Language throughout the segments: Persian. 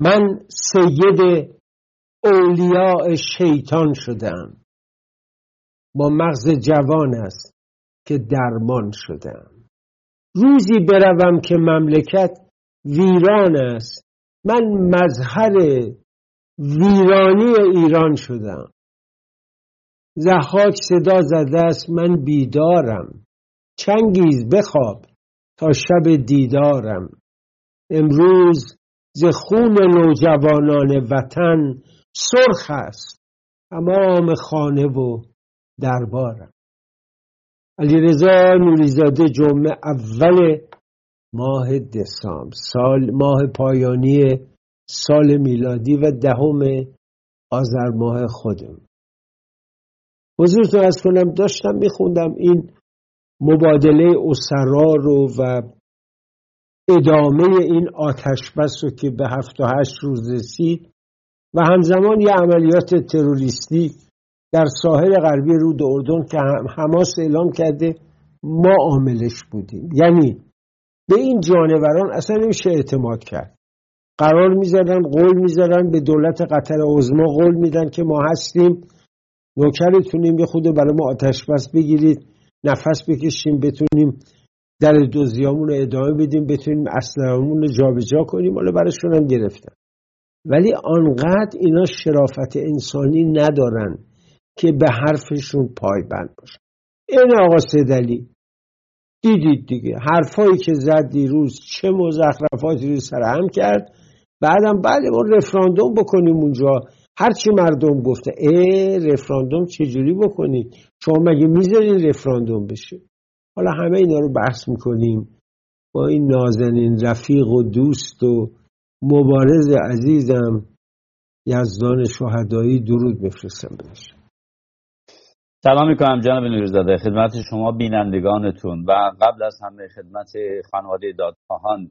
من سید اولیاء شیطان شدم. با مغز جوان است که درمان شدم. روزی بروم که مملکت ویران است. من مظهر ویرانی ایران شدم. زحاک صدا زده است من بیدارم. چنگیز بخواب تا شب دیدارم. امروز ز خون نوجوانان وطن سرخ است. تمام خانه و دربارم علیرضا نوریزاده جمعه اول ماه دسامبر سال ماه پایانی سال میلادی و دهم آذر ماه خودم. حضورتون از کنم داشتم میخوندم این مبادله اسرا رو و ادامه این آتش بس رو که به هفت و هشت روز رسید و همزمان یه عملیات تروریستی در ساحل غربی رود اردن که حماس اعلام کرده ما عاملش بودیم. یعنی به این جانوران اصلا نمیشه اعتماد کرد. قرار می‌زدن قول می‌زدن به دولت قطر عظما قول میدن که ما هستیم نوکرتونیم یه خود برای ما آتش بس بگیرید نفس بکشیم بتونیم در دوزیامون رو ادامه بدیم بتونیم اسلاممون رو جابجا کنیم حالا براشون هم گرفتن. ولی آنقدر اینا شرافت انسانی ندارن که به حرفشون پایبند باشن. این آقا سدلی دیدید دیگه حرفایی که زد دیروز چه مزخرفاتی رو سرهم کرد. بعدم بعد ما رفراندوم بکنیم اونجا. هرچی مردم گفته ای رفراندوم چجوری بکنید شما مگه می‌ذارین رفراندوم بشه؟ حالا همه اینا رو بحث می‌کنیم. با این نازنین رفیق و دوست و مبارز عزیزم یزدان شهدایی درود بفرستم بهش. سلام می‌کنم جناب نوریزاده. خدمت شما بینندگانتون و قبل از همه خدمت خانواده دادخواهان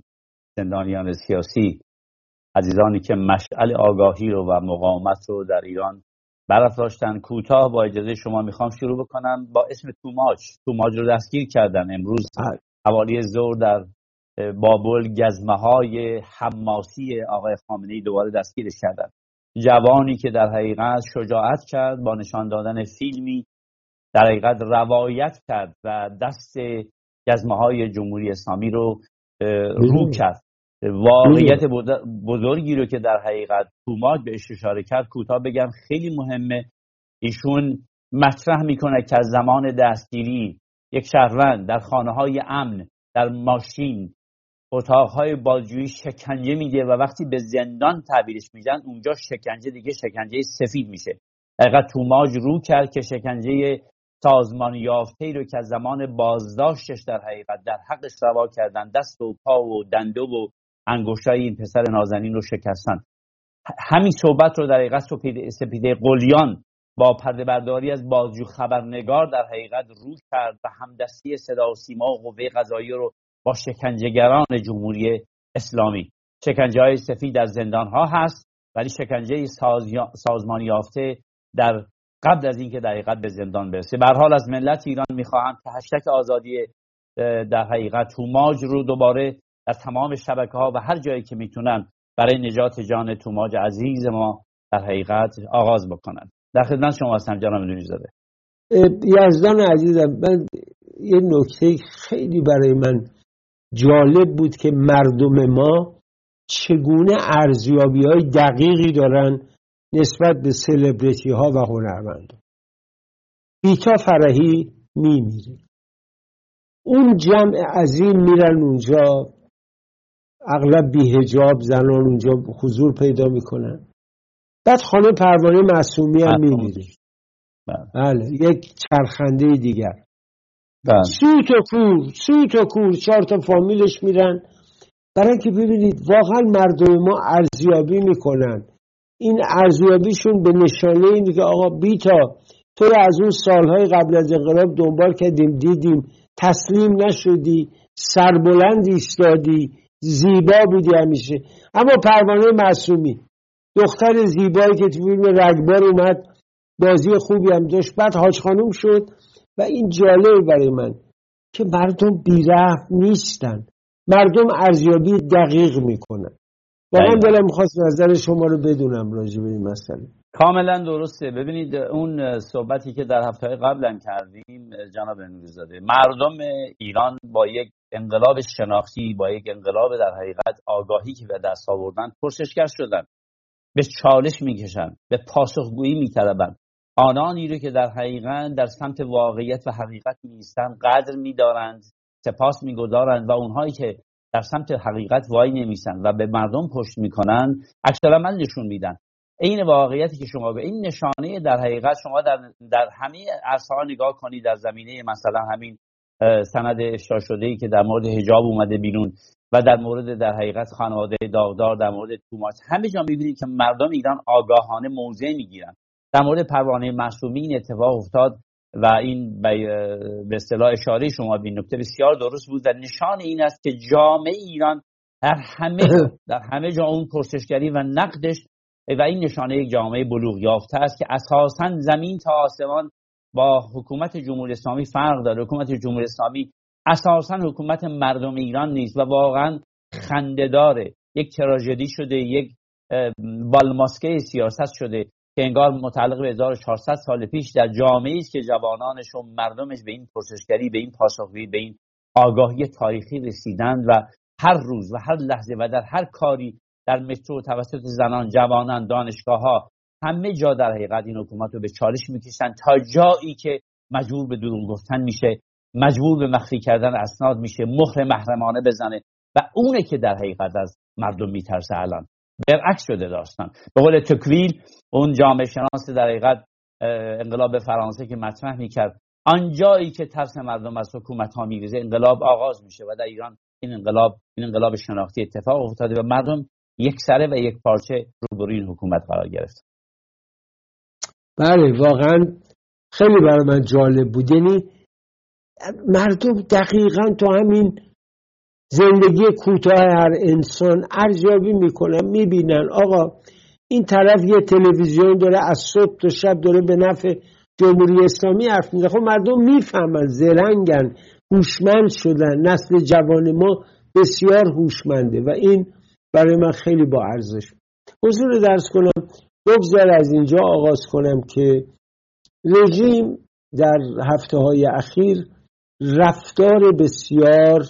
زندانیان سیاسی عزیزانی که مشعل آگاهی رو و مقاومت رو در ایران برافراشتن کوتاه با اجازه شما می‌خوام شروع بکنم با اسم توماج توماج رو دستگیر کردن امروز. بله. حوالی زور در بابل گزمه های حماسی آقای خامنه دوباره دستگیرش کردن. جوانی که در حقیقت شجاعت کرد با نشان دادن فیلمی در حقیقت روایت کرد و دست گزمه های جمهوری اسلامی رو رو کرد. واقعیت بزرگی رو که در حقیقت توماج به اشاره کرد کوتاه بگم خیلی مهمه. ایشون مطرح می‌کنه که از زمان دستگیری یک شهروند در خانه های امن در ماشین اتاقهای بازجویی شکنجه میده و وقتی به زندان تعبیرش میدن اونجا شکنجه دیگه شکنجه سفید میشه. حقیقت توماج رو کرد که شکنجه سازمان یافته ای رو که از زمان بازداشتش در حقیقت در حقش روا کردن دست و پا و دنده و انگشتای این پسر نازنین رو شکستن. همین صحبت رو در حقیقت سپیده قلیان با پرده برداری از بازجو خبرنگار در حقیقت رو کرد و همدستی صدا و سیما و قوه قضایی رو با شکنجهگران جمهوری اسلامی. شکنجه های سفید در زندان ها هست ولی شکنجه سازمان یافته در قبل از اینکه در حقیقت به زندان برسه. به حال از ملت ایران می‌خواهم که هشتک آزادی در حقیقت توماج رو دوباره در تمام شبکه ها و هر جایی که می‌تونن برای نجات جان توماج عزیز ما در حقیقت آغاز بکنن. در خدمت شما هستم جناب نوری زاده یزدان عزیزم من یه نکته خیلی برای من جالب بود که مردم ما چگونه ارزیابی های دقیقی دارن نسبت به سلبریتی ها و هنرمندان بیتا فرهی میمیره. اون جمع عظیم میرن اونجا اغلب بیهجاب زنان اونجا حضور پیدا می‌کنن. بعد خانه پروانه معصومی هم میمیره. بله. بله یک چرخنده دیگر. بله. سوت و کور سوت و کور چهار تا فامیلش میرن. برای اینکه ببینید واقعا مردم ما ارزیابی می‌کنن. این ارزیابیشون به نشانه اینه که آقا بیتا تو از اون سالهای قبل از انقلاب دنبال کردیم دیدیم. تسلیم نشدی سربلند ایستادی. زیبا بودی همیشه. اما پروانه معصومی. دختر زیبایی که تو فیلم رگبار اومد بازی خوبی هم داشت. بعد حاج خانوم شد و این جالب برای من که مردم بیرحم نیستن. مردم ارزیابی دقیق می‌کنن. واقعا دلم می‌خواست نظر شما رو بدونم راجع به این مسئله. کاملا درسته. ببینید اون صحبتی که در هفته قبلا کردیم جناب نوریزاده مردم ایران با یک انقلاب شناختی با یک انقلاب در حقیقت آگاهی که به دست آوردن پرسشگر شدن. به چالش می‌کشن به پاسخگویی میطلبن. آنانی رو که در حقیقت در سمت واقعیت و حقیقت نیستن قدر میدارند سپاس می‌گذارند و اونهایی که در سمت حقیقت وای نمیسن و به مردم پشت می‌کنن من نشون میدن. این واقعیتی که شما به این نشانه در حقیقت شما در, در همه عرصه نگاه کنید در زمینه مثلا همین سند اشتار شده ای که در مورد حجاب اومده بیرون و در مورد در حقیقت خانواده داغدار در مورد توماس همه جا می‌بینید که مردم ایران آگاهانه موضع می‌گیرن. در مورد پروانه معصومی این اتفاق افتاد و این به اصطلاح اشاره شما به نکته بسیار درست بود و نشان این است که جامعه ایران در همه در همه جا اون پرسشگری و نقدش و این نشانه یک جامعه بلوغ یافته است که اساسا زمین تا آسمان با حکومت جمهوری اسلامی فرق داره. حکومت جمهوری اسلامی اساسا حکومت مردم ایران نیست و واقعا خندهداره یک تراژدی شده یک بالماسکه سیاست شده که انگار متعلق به 1400 سال پیش در جامعه است که جوانانش و مردمش به این پرسشگری به این پاسخگویی به این آگاهی تاریخی رسیدند و هر روز و هر لحظه و در هر کاری در مترو توسط زنان جوانان دانشگاه ها همه جا در حقیقت این حکومت رو به چالش می‌کشن تا جایی که مجبور به دروغ گفتن میشه مجبور به مخفی کردن اسناد میشه مهر محرمانه بزنه و اونه که در حقیقت از مردم میترسه الان. برعکس شده داستان. به قول تکویل اون جامعه شناس در حقیقت انقلاب فرانسه که مطرح می‌کرد آنجایی که ترس مردم از حکومت ها میریزه انقلاب آغاز میشه و در ایران این انقلاب این انقلاب شناختی اتفاق افتاده و مردم یک سره و یک پارچه روبروی این حکومت قرار گرفت. بله واقعا خیلی برای من جالب بود. یعنی مردم دقیقا تو همین زندگی کوتاه هر انسان ارزیابی می‌کنن می‌بینن. آقا این طرف یه تلویزیون داره از صبح تا شب داره به نفع جمهوری اسلامی حرف می‌زنه. خب مردم می‌فهمن زرنگن هوشمند شدن. نسل جوان ما بسیار هوشمنده و این برای من خیلی با ارزش حضور درس کنم بگذار از اینجا آغاز کنم که رژیم در هفته های اخیر رفتار بسیار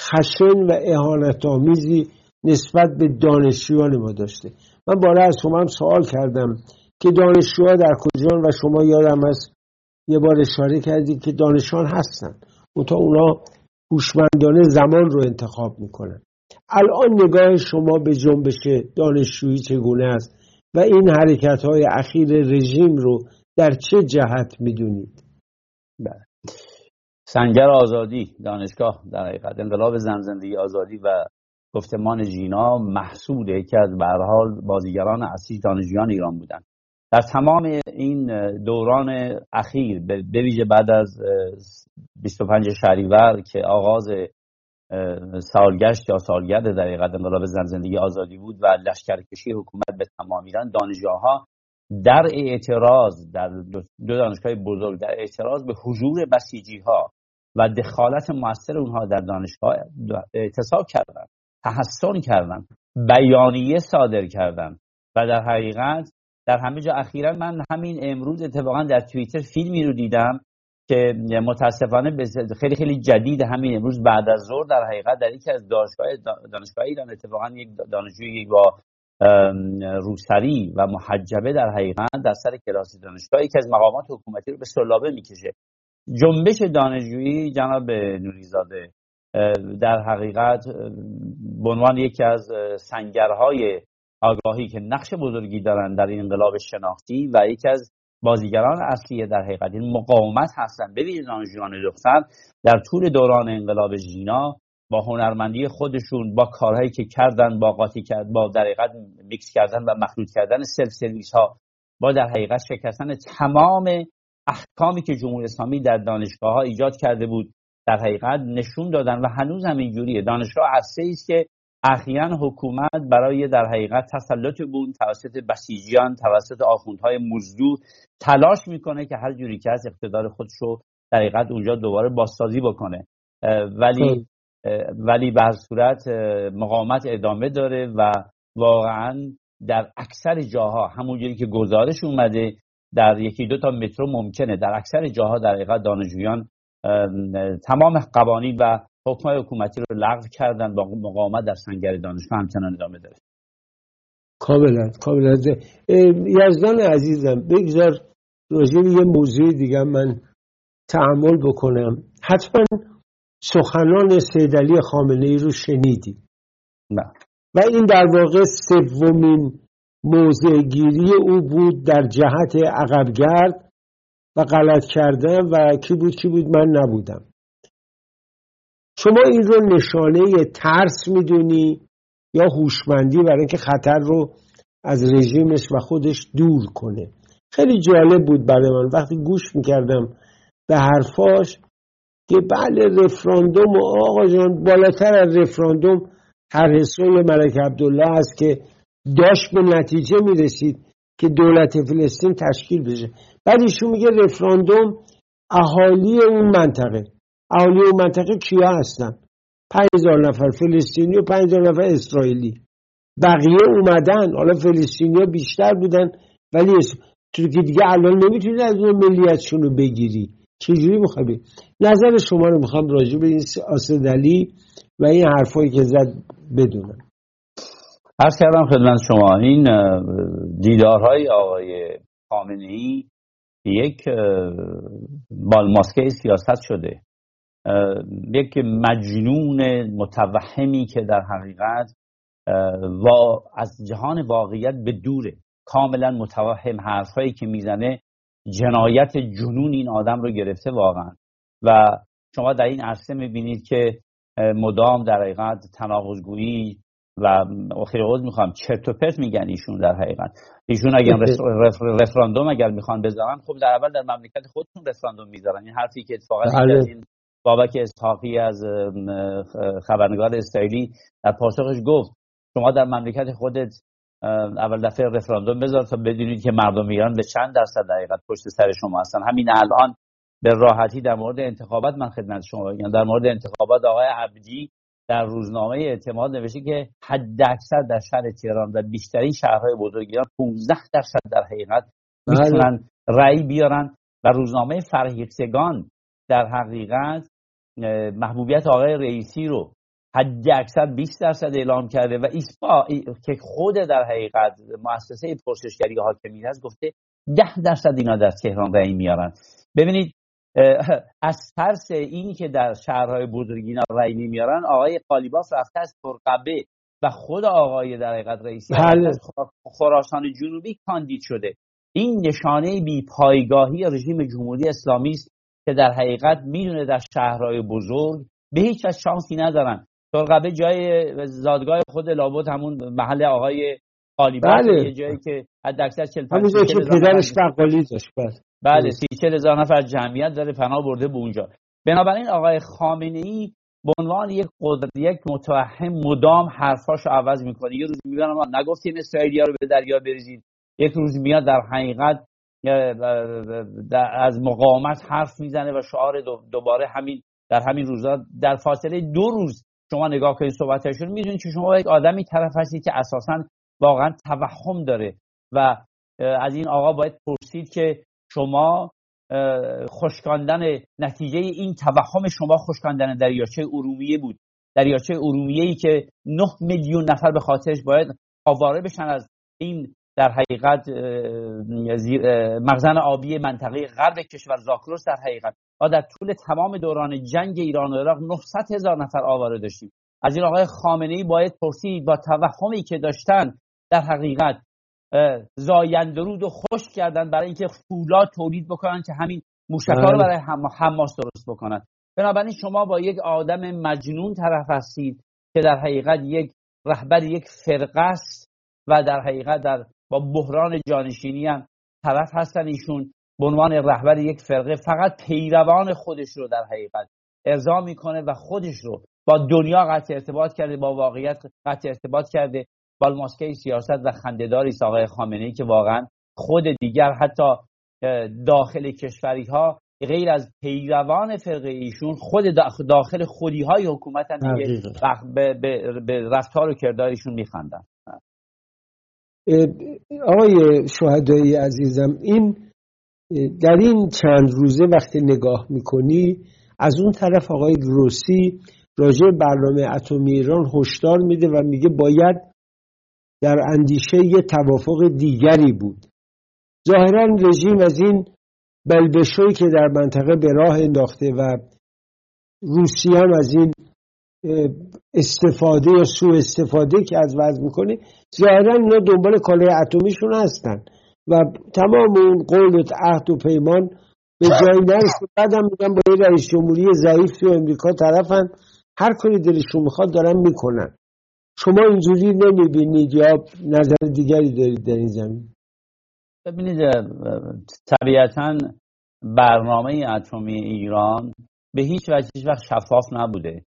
خشن و اهانت آمیزی نسبت به دانشجویان ما داشته. من بالا از شما هم سوال کردم که دانشجوها در کجان و شما یادم از یه بار اشاره کردید که دانشان هستن. تا اونا هوشمندانه زمان رو انتخاب می‌کنن. الان نگاه شما به جنبش دانشجویی چگونه است؟ و این حرکت های اخیر رژیم رو در چه جهت می‌دونید؟ بله. سنگر آزادی دانشگاه در حقیقت انقلاب زن زندگی آزادی و گفتمان جینا محصول یکی از به حال بازیگران اصلی دانشجویان ایران بودند در تمام این دوران اخیر به ویژه بعد از 25 شهریور که آغاز سالگشت یا سالگرد در حقیقت انقلاب زن زندگی آزادی بود و لشکرکشی حکومت به تمام ایران دانشجوها در اعتراض در دو دانشگاه بزرگ در اعتراض به حضور بسیجی ها و دخالت موثر اونها در دانشگاه اعتصاب کردن تحسن کردن بیانیه صادر کردن و در حقیقت در همه جا اخیرا من همین امروز اتفاقا در توییتر فیلمی رو دیدم که متاسفانه خیلی خیلی جدید همین امروز بعد از ظهر در حقیقت در یکی از دانشگاه دانشگاه ایران اتفاقا یک دانشجوی با روسری و محجبه در حقیقت در سر کلاس دانشگاه یکی از مقامات حکومتی رو به سلابه می‌کشه. جنبش دانشجویی جناب نوریزاده در حقیقت به عنوان یکی از سنگرهای آگاهی که نقش بزرگی دارند در انقلاب شناختی و یکی از بازیگران اصلی در حقیقت این مقاومت هستند ببینید دانشجویان دختر در طول دوران انقلاب ژینا با هنرمندی خودشون با کارهایی که کردن با قاطی کردن با در حقیقت میکس کردن و مخلوط کردن سلف سرویس ها با در حقیقت شکستن تمام احکامی که جمهوری اسلامی در دانشگاه ها ایجاد کرده بود در حقیقت نشون دادن و هنوز هم اینجوریه. دانشگاه عرصه است که اخیرا حکومت برای در حقیقت تسلط بود توسط بسیجیان توسط آخوندهای مزدور تلاش می‌کنه که هر جوری که از اقتدار خودش رو در حقیقت اونجا دوباره بازسازی بکنه ولی خب. ولی به صورت مقاومت ادامه داره و واقعا در اکثر جاها همونجوری که گزارش اومده در یکی دو تا مترو ممکنه در اکثر جاها در حقیقت دانشجویان تمام قوانین و حکمای حکومتی رو لغو کردن با مقاومت در سنگر دانشگاه همچنان ادامه داره. کاملا کاملا. یزدان عزیزم بگذار راجع یه موضوع دیگه من تحمل بکنم. حتما سخنان سیدلی خامنه ای رو شنیدی. نه. و این در واقع سومین موضع گیری او بود در جهت عقبگرد و غلط کردن و کی بود کی بود من نبودم. شما این رو نشانه ترس می‌دونی یا هوشمندی برای اینکه خطر رو از رژیمش و خودش دور کنه. خیلی جالب بود برای من. وقتی گوش می‌کردم به حرفاش که بله رفراندوم و آقا جان بالاتر از رفراندوم هر حسول ملک عبدالله است که داشت به نتیجه می‌رسید که دولت فلسطین تشکیل بشه. بعد ایشون میگه رفراندوم اهالی اون منطقه. اهالی اون منطقه کیا هستن؟ پنج هزار نفر فلسطینی و پنج هزار نفر اسرائیلی. بقیه اومدن. حالا فلسطینی ها بیشتر بودن ولی تو که دیگه الان نمی‌تونی از اون ملیتشون رو بگیری. چجوری می‌خوای؟ نظر شما رو می‌خوام راجع به این آسدلی و این حرفایی که زد بدونم. عرض کردم خدمت شما. این دیدارهای آقای خامنه ای یک بالماسکه سیاست شده. یک مجنون متوهمی که در حقیقت و از جهان واقعیت به دوره. کاملا متوهم حرفهایی که می‌زنه جنایت جنون این آدم رو گرفته واقعا. و شما در این عرصه می‌بینید که مدام در حقیقت تناقضگویی و خیلی عوض می‌خوام. چرت و پرت میگن ایشون در حقیقت. ایشون اگر رفراندوم اگر می‌خوان بذارن خب در اول در مملکت خودتون رفراندوم می‌ذارن. این حرفی که اتفاقا بله. این بابک اسحاقی از خبرنگار اسرائیلی در پاسخش گفت شما در مملکت خودت اول دفعه رفراندوم بذار تا بدونید که مردم ایران به چند درصد دقیقت پشت سر شما هستن همین الان به راحتی در مورد انتخابات من خدمت شما بگم در مورد انتخابات آقای عبدی در روزنامه اعتماد نوشته که حد اکثر در شهر تهران و بیشترین شهرهای بزرگ ایران 15 درصد در حقیقت بله. می‌تونن رأی بیارن و روزنامه فرهیختگان در حقیقت محبوبیت آقای رئیسی رو حد اکثر 20 درصد اعلام کرده و ایسپا که خود در حقیقت مؤسسه پرسشگری حاکمیت هست گفته 10 درصد اینا در تهران رأی میارن ببینید از ترس این که در شهرهای بزرگ اینا رأی نمیارن آقای قالیباف رفته از پرقبه و خود آقای در حقیقت رئیسی بله. خراسان جنوبی کاندید شده این نشانه بی پایگاهی رژیم جمهوری اسلامی است که در حقیقت می‌دونه در شهرهای بزرگ به هیچ شانسی ندارن. ترقبه جای زادگاه خود لابد همون محل آقای قالیباف بله. یه جایی که حد اکثر 40 همون که پدرش بقالی داشت. بله. بله سی چل هزار نفر جمعیت داره پناه برده به اونجا. بنابراین آقای خامنه ای به عنوان یک قدرت یک متوهم مدام حرفاشو عوض می‌کنه. یه روز میگن ما نگفتیم اسرائیلیا رو به دریا بریزید. یک روز میاد در حقیقت از مقاومت حرف می‌زنه و شعار دوباره همین در همین روزا در فاصله دو روز شما نگاه کنید صحبتشون می‌دونید که شما یک آدمی طرف هستید که اساسا واقعا توهم داره و از این آقا باید پرسید که شما خشکاندن نتیجه این توهم شما خشکاندن دریاچه ارومیه بود. دریاچه ارومیه ای که 9 میلیون نفر به خاطرش باید آواره بشن از این در حقیقت مخزن آبی منطقه غرب کشور زاکروس در حقیقت ما در طول تمام دوران جنگ ایران و عراق 900 هزار نفر آواره داشتیم از این آقای خامنه ای باید پرسید با توهمی که داشتن در حقیقت زایندرود و خوش کردن برای اینکه فولاد تولید بکنن که همین موشکا رو بله. برای حماس درست بکنن بنابراین شما با یک آدم مجنون طرف هستید که در حقیقت یک رهبر یک فرقه است و در حقیقت در با بحران جانشینی هم طرف هستن ایشون. به عنوان رهبر یک فرقه فقط پیروان خودش رو در حقیقت ارضا می‌کنه و خودش رو با دنیا قطع ارتباط کرده با واقعیت قطع ارتباط کرده. بالماسکه سیاست و خندهداری آقای خامنه که واقعا خود دیگر حتی داخل کشوری ها غیر از پیروان فرقه ایشون خود داخل خودی های حکومت هم دیگه به, به رفتار و کردارشون میخندن. آقای شهدایی عزیزم این در این چند روزه وقتی نگاه می‌کنی از اون طرف آقای گروسی راجع برنامه اتمی ایران هشدار میده و میگه باید در اندیشه یه توافق دیگری بود. ظاهرا رژیم از این بلبشوی که در منطقه به راه انداخته و روسیه هم از این استفاده یا سوء استفاده که از وضع می‌کنه ظاهرا اینا دنبال کالای اتمیشون هستن. و تمام اون قول و عهد و پیمان به جایی نرسه بعدم میگن با یه رئیس جمهوری ضعیفی و امریکا طرفن. هر کاری دلشون می‌خواد دارن می‌کنن. شما اینجوری نمی‌بینید یا نظر دیگری دارید در این زمین؟ ببینید طبیعتا برنامه اتمی ایران به هیچ وجه هیچ وقت شفاف نبوده.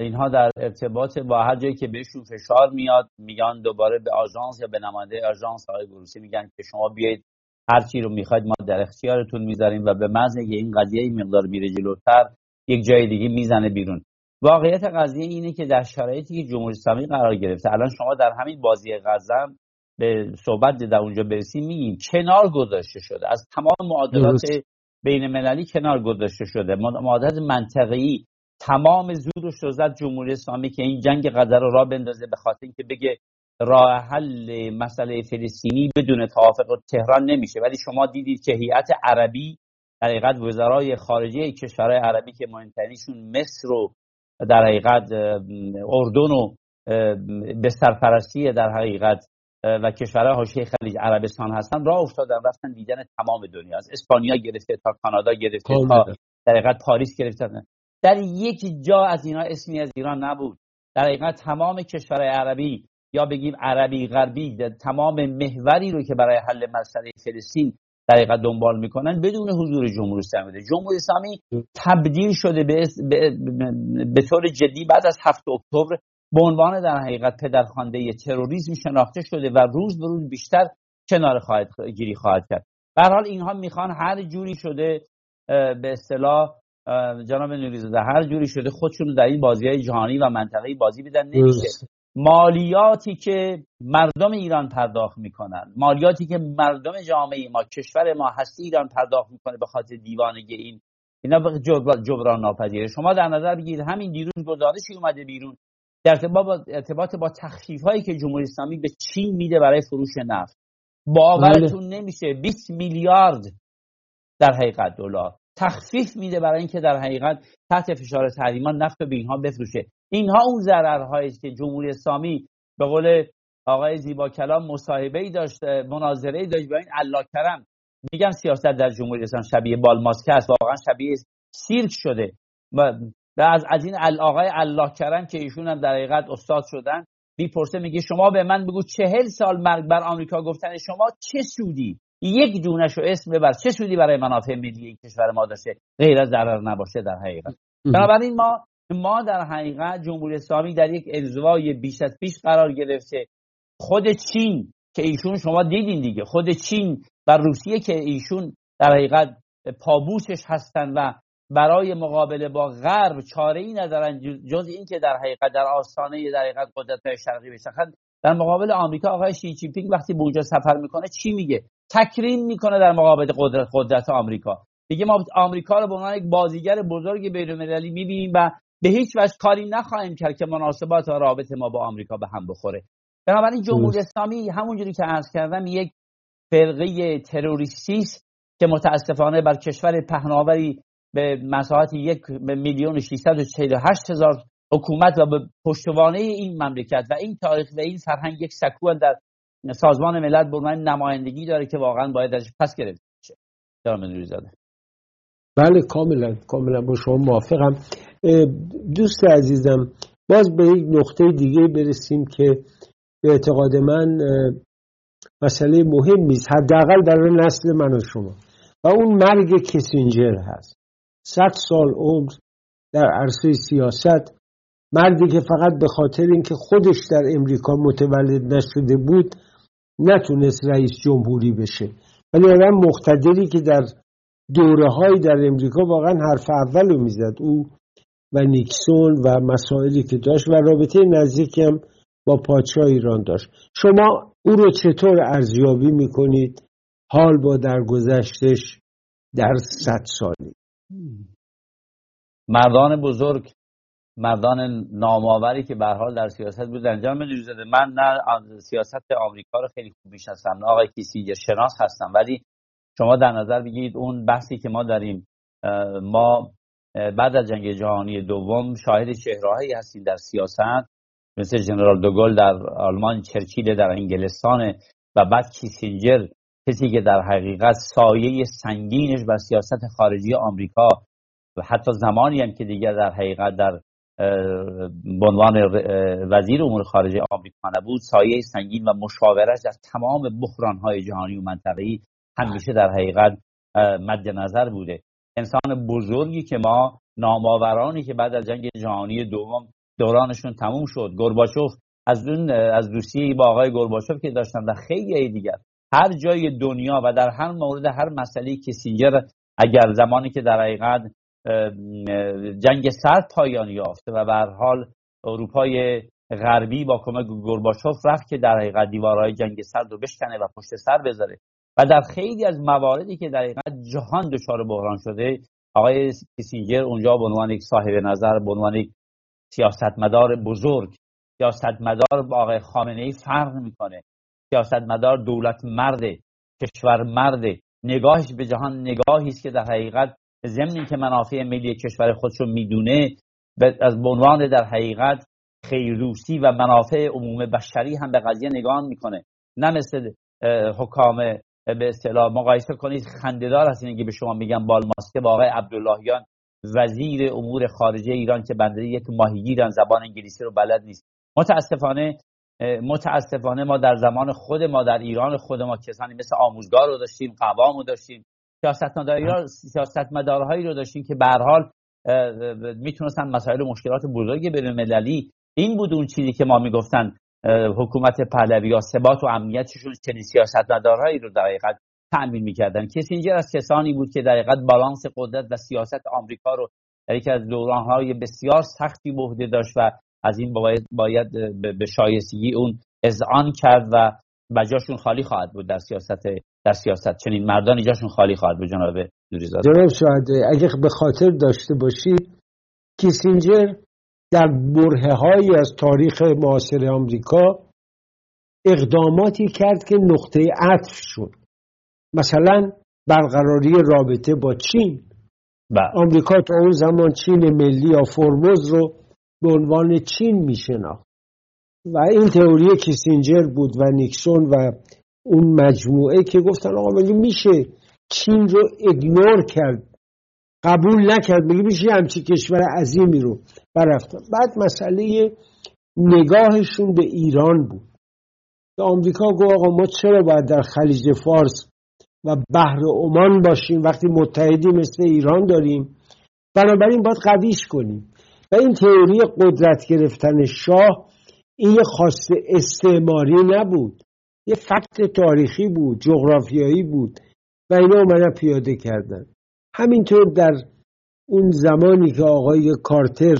اینها در ارتباط با هر جایی که بهشون فشار میاد میگن دوباره به آژانس یا به نماینده آژانس آقای بروسی میگن که شما بیایید هر چی رو می‌خواید ما در اختیارتون می‌ذاریم و به محض این قضیه این مقدار میره جلوتر یک جای دیگه می‌زنه بیرون. واقعیت قضیه اینه که در شرایطی که جمهوری اسلامی قرار گرفته الان شما در همین بازی غزه به صحبت در اونجا برسیم میگیم کنار گذاشته شده. از تمام معادلات بین المللی کنار گذاشته شده. معادلات منطقه‌ای تمام زورش رو زد جمهوری اسلامی که این جنگ غزه رو را بندازه به خاطر اینکه بگه راه حل مسئله فلسطینی بدون توافق تهران نمیشه. ولی شما دیدید که هیئت عربی در حقیقت وزرای خارجه کشورهای عربی که مهمترینشون مصر و در حقیقت اردن و به سرپرستی در حقیقت و کشورهای حاشیه خلیج عربستان هستن راه افتادن رفتن دیدن تمام دنیا. از اسپانیا گرفته تا کانادا گرفته تا در حقیقت پاریس گرفته. در یک جا از اینا اسمی از ایران نبود. در حقیقت تمام کشورهای عربی یا بگیم عربی غربی تمام محوری رو که برای حل مسئله فلسطین در حقیقت دنبال می‌کنن بدون حضور جمهوری اسلامی جمهوری اسلامی تبدیل شده به, به طور جدی بعد از هفت اکتبر به عنوان در حقیقت پدرخوانده تروریسم شناخته شده و روز به روز بیشتر کنار خواهد گیری خواهد کرد. به حال اینها می‌خوان هر جوری شده به اصطلاح جناب نوریزاده هر جوری شده خودشون در این بازی های جهانی و منطقه‌ای بازی بدن نمیشه. مالیاتی که مردم ایران پرداخت می‌کنن مالیاتی که مردم جامعه ما کشور ما هستی ایران پرداخت می‌کنه به خاطر دیوانگی این. اینا جبران ناپذیره. شما در نظر بگیرید همین دیروز گزارشی اومده بیرون. در ارتباط با, ارتباط با تخفیف هایی که جمهوری اسلامی به چین میده برای فروش نفت. باورتون بله. نمیشه 20 میلیارد در حقیقت دلار. تخفیف میده برای اینکه در حقیقت تحت فشار تحریما نفت به اینها بفروشه. اینها اون ضررهایی که جمهوری اسلامی به قول آقای زیبا کلام مصاحبه ای داشت مناظره ای داشت با این الله کرم. میگم سیاست در جمهوری اسلامی شبیه بالماسکه است واقعا شبیه سیرک شده. و از از این آقای الله کرم که ایشون هم در حقیقت استاد شدن می‌پرسه میگه شما به من بگو چهل سال مرگ بر آمریکا گفتن شما چه سودی؟ یک دونش رو اسم ببر. چه سودی برای منافع ملی این کشور ما داشته؟ غیر از ضرر نباشه در حقیقت. بنابراین ما ما در حقیقت جمهوری اسلامی در یک انزوای بیش از پیش قرار گرفته. خود چین که ایشون شما دیدین دیگه. خود چین و روسیه که ایشون در حقیقت پابوسش هستن و برای مقابله با غرب چاره ای ندارن جز اینکه در حقیقت در آستانه در حقیقت قدرت شرقی بسخن. در مقابل آمریکا آقای شی جین پینگ وقتی به اونجا سفر می‌کنه چی میگه؟ تکریم می‌کنه در مقابل قدرت قدرت آمریکا. دیگه ما آمریکا رو به عنوان یک بازیگر بزرگ بین‌المللی می‌بینیم و به هیچ وجه کاری نخواهیم کرد که مناسبات و رابط ما با آمریکا به هم بخوره. بنابراین جمهوری اسلامی همونجوری که عرض کردم یک فرقه تروریستی است که متاسفانه بر کشور پهناوری به مساحت یک میلیون و هشت هزار حکومت و به پشتوانه این مملکت و این تاریخ و این فرهنگ یک سکوه در سازمان ملل به نمایندگی داره که واقعا باید ازش پس گرفت شه زاده بله کاملا کاملا با شما موافقم. دوست عزیزم باز به یک نقطه دیگه برسیم که به اعتقاد من مسئله مهمی است حداقل برای نسل من و شما. و اون مرگ کسینجر هست. صد سال عمر در عرصه سیاست مردی که فقط به خاطر اینکه خودش در امریکا متولد نشده بود نتونست رئیس جمهوری بشه. ولی آدم مقتدری که در دوره های در امریکا واقعا حرف اول رو می‌زد. او و نیکسون و مسائلی که داشت و رابطه نزدیکی هم با پادشاه ایران داشت. شما او رو چطور ارزیابی می‌کنید؟ حال با درگذشتش در صد سالی. مردان بزرگ مردان نامآوری که به حال در سیاست بود انجام زده من نه سیاست آمریکا رو خیلی خوب می‌شناسم نه آقای کیسینجر شناس هستم ولی شما در نظر بگیرید اون بحثی که ما داریم ما بعد از جنگ جهانی دوم شاهد چهرهایی هستیم در سیاست. مثل جنرال دوگل در آلمان چرچیل در انگلستان و بعد کیسینجر کسی که در حقیقت سایه سنگینش بر سیاست خارجی آمریکا و حتی زمانی هم که دیگر در حقیقت در عنوان وزیر امور خارجه آمریکا نبود سایه سنگین و مشاورش در تمام بحرانهای جهانی و منطقه‌ای همیشه در حقیقت مد نظر بوده. انسان بزرگی که ما نامآورانی که بعد از جنگ جهانی دوم دورانشون تموم شد گرباچوف از اون از دوستی با آقای گرباچوف که داشتن و خیلی دیگر هر جای دنیا و در هر مورد هر مسئله که سینجر اگر زمانی که در حقیقت جنگ سرد پایان یافته و به حال اروپای غربی با کمک گورباچوف رفت که در حقیقت دیوارهای جنگ سرد رو بشکنه و پشت سر بذاره. و در خیلی از مواردی که در حقیقت جهان دچار بحران شده آقای کیسینجر اونجا به عنوان یک صاحب نظر به عنوان یک سیاستمدار بزرگ سیاستمدار با آقای خامنه ای فرق می‌کنه. سیاستمدار دولت مرد کشور مرد نگاهش به جهان نگاهی است که در حقیقت ضمن که منافع ملی کشور خودشو می‌دونه از عنوان در حقیقت خیروسی و منافع عموم بشری هم به قضیه نگاه می‌کنه. نه مثل حکام به اصطلاح مقایسه کنید خندهدار هست که به شما میگم بالماسکه با آقای عبداللهیان وزیر امور خارجه ایران که بنده یک ماهیگیرن زبان انگلیسی رو بلد نیست. متاسفانه متاسفانه ما در زمان خود ما در ایران خود ما کسانی مثل آموزگار رو داشتیم قوام رو داشتیم. سیاستمدارهایی رو داشتیم که به حال می‌تونستن مسائل و مشکلات بزرگ بین المللی. این بود اون چیزی که ما می‌گفتن حکومت پهلوی یا ثبات و امنیتشون چنین سیاستمدارهایی رو در حقیقت تأمین می‌کردن. کسینجر از کسانی بود که در حقیقت بالانس قدرت و سیاست آمریکا رو در یکی از دورانهای بسیار سختی به داشت و از این باید, باید به شایستگی اون اذعان کرد و جاشون خالی خواهد بود در سیاست در سیاست. چنین مردانی جاشون خالی خواهد بود جناب نوریزاده جناب شاید اگه به خاطر داشته باشید کیسینجر در برهه های از تاریخ معاصر آمریکا اقداماتی کرد که نقطه عطف شد. مثلا برقراری رابطه با چین. بله. آمریکا تا اون زمان چین ملی یا فرموز رو به عنوان چین میشناخت. و این تئوری کیسینجر بود و نیکسون و اون مجموعه که گفتن آقا مگه میشه چین رو اگنور کرد؟ قبول نکرد؟ میگه میشه همچی کشور عظیمی رو برفتن بعد مسئله نگاهشون به ایران بود. به آمریکا گفت آقا ما چرا باید در خلیج فارس و بحر عمان باشیم وقتی متحدی مثل ایران داریم؟ بنابراین باید قویش کنیم. و این تئوری قدرت گرفتن شاه این یه خواست استعماری نبود. یه فکت تاریخی بود جغرافیایی بود و اینا اومدن پیاده کردن. همینطور در اون زمانی که آقای کارتر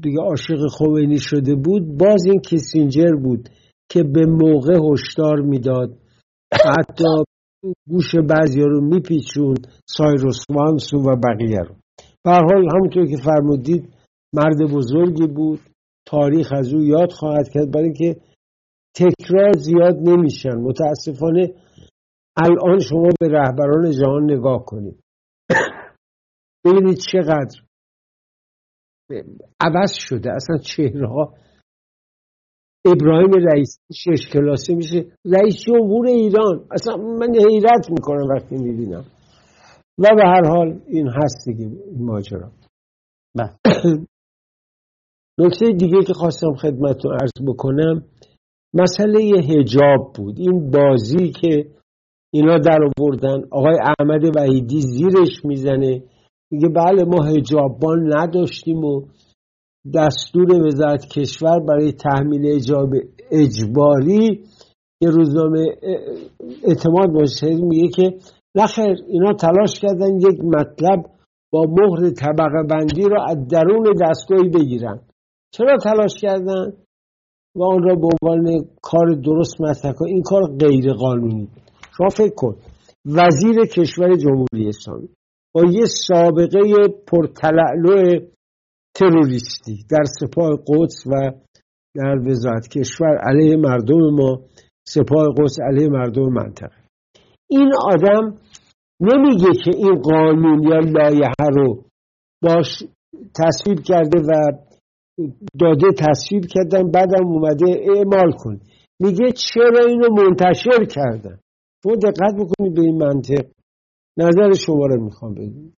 دیگه عاشق خوینی شده بود باز این کیسینجر بود که به موقع هشدار می‌داد. حتی گوش بعضی رو میپیچون سایروس وانسون و بقیه رو. به حال همونطور که فرمودید مرد بزرگی بود. تاریخ از او یاد خواهد کرد برای اینکه تکرار زیاد نمیشن. متاسفانه الان شما به رهبران جهان نگاه کنید. ببینید چقدر عوض شده. اصلا چهره ها ابراهیم رئیس شش کلاسه میشه. رئیس جمهور ایران. اصلا من حیرت می‌کنم وقتی می‌بینم. و به هر حال این هست دیگه این ماجرا. بله. نکته دیگه که خواستم خدمتتون عرض بکنم مسئله هجاب بود. این بازی که اینا در آوردن آقای احمد وحیدی زیرش می‌زنه. میگه بله ما هجابان نداشتیم و دستور وزارت کشور برای تحمیل اجاب اجباری که روزنامه اعتماد باشه. میگه که نخیر اینا تلاش کردن یک مطلب با مهر طبقه بندی را از درون دستگاهی بگیرن. چرا تلاش کردن؟ و آن را به عنوان کار درست مطرح کن. این کار غیر قانونی شما فکر کن وزیر کشور جمهوری اسلامی با یه سابقه پرتلعلو تروریستی در سپاه قدس و در وزارت کشور علیه مردم ما سپاه قدس علیه مردم منطقه. این آدم نمیگه که این قانون یا لایحه رو باش تصویب کرده و داده تصویب کردن بعدم اومده اعمال کن. میگه چرا اینو منتشر کردن؟ شما دقت بکنید به این منطق. نظر شما رو می‌خوام بدونم.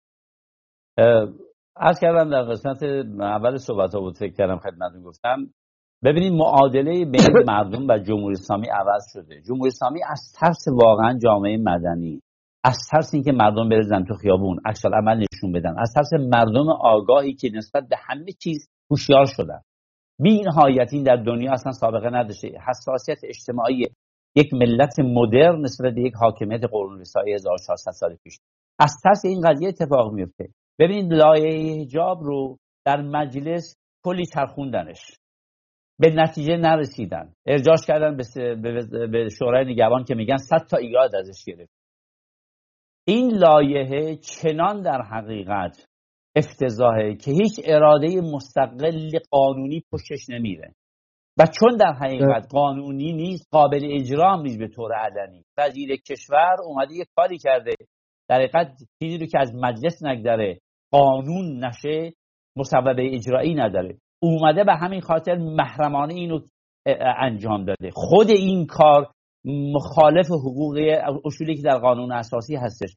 از کردم در قسمت اول صحبت ها بود فکر کردم خدمتتون گفتم. ببینید معادله بین مردم و جمهوری اسلامی عوض شده. جمهوری اسلامی از ترس واقعا جامعه مدنی از ترس اینکه مردم بریزن تو خیابون عکس عمل نشون بدن از ترس مردم آگاهی که نسبت به همه چیز هوشیار شدن. بی این در دنیا اصلا سابقه نداشته. حساسیت اجتماعی یک ملت مدرن نسبت به یک حاکمیت قرون وسطایی 1400 سال پیش. از ترس این قضیه اتفاق میفته ببینید لایه حجاب رو در مجلس کلی چرخوندنش. به نتیجه نرسیدن. ارجاش کردن به شورای نگهبان که میگن 100 تا ایراد ازش گرفت. این لایحه چنان در حقیقت افتضاحه که هیچ اراده مستقل قانونی پشتش نمیره. و چون در حقیقت قانونی نیست قابل اجرام نیست به طور علنی. وزیر کشور اومده یه کاری کرده. در حقیقت چیزی رو که از مجلس نگذره قانون نشه مسبب اجرایی نداره. اومده به همین خاطر محرمانه اینو انجام داده. خود این کار مخالف حقوق اصولی که در قانون اساسی هستش.